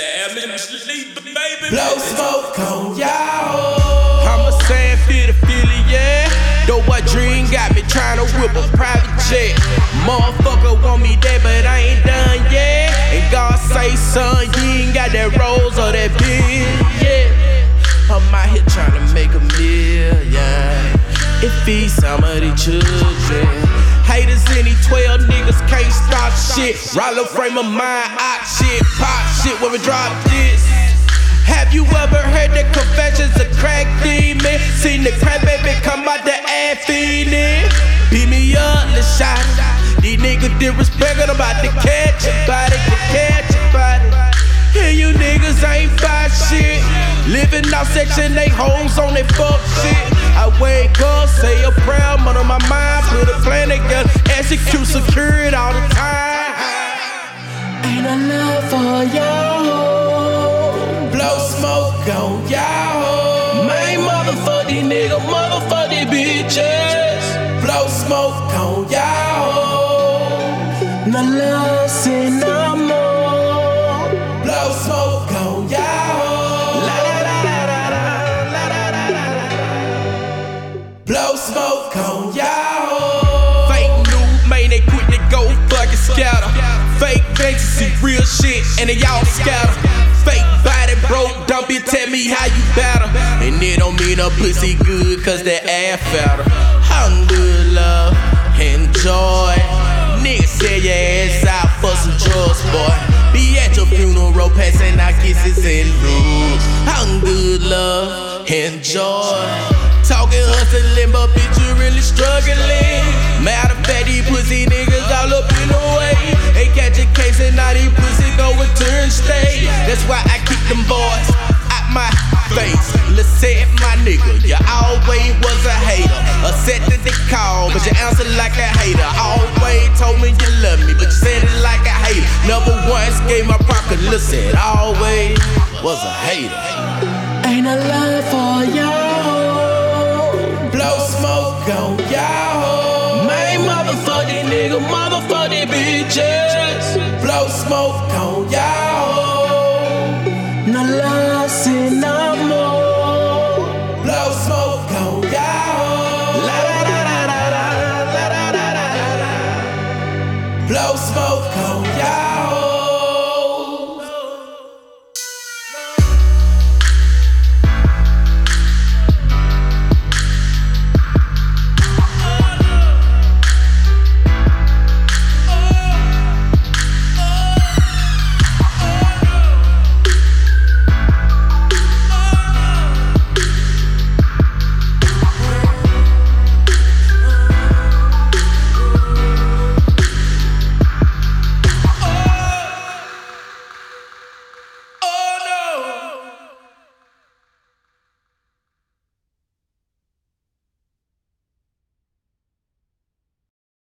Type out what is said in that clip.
Salmon sleep, baby. Blow smoke on y'all. I'm a San Philly, Philly, yeah. Though what dream got me trying to whip a private jet. Motherfucker want me there, but I ain't done yet. And God say, son, you ain't got that rose or that bill, yeah. I'm out here trying to make a million. It feeds some of the children. Haters any 12 niggas can't stop shit. Frame of mind, hot shit, pop shit when we drop this. Have you ever heard the confessions of crack demon? Seen the crack baby come out the ass feeding. Beat me up, let's shot. These niggas disrespect I'm about to catch a body, catch a body. Here you niggas ain't buy shit. Living out section 8 homes on they fuck shit. I wake up, say a prayer, mud on my mind, put a plan together, execute secure it all the time. Ain't enough for y'all. Blow smoke on y'all. Main motherfuck these niggas, motherfuck these bitches. Blow smoke on y'all. No love, say no more. Blow smoke fantasy, real shit, and they all scatter. Fake body broke, don't be tell me how you better. And it don't mean a pussy good, cause that ass fatter. Love, enjoy. Nigga, sell your ass out for some drugs, boy. Be at your funeral, passing out kisses and good, love, enjoy. Talking hustling, but bitch, you really struggling. Matter of fact, these pussy niggas my face. Lissette, my nigga, you always was a hater. Accepted the call, but you answered like a hater. Always told me you love me, but you said it like a hater. Never once gave my pocket. Lissette, always was a hater. Ain't a love for y'all. Blow smoke on y'all. Main motherfucking nigga, motherfucking bitches. Blow smoke on blow smoke, oh yeah.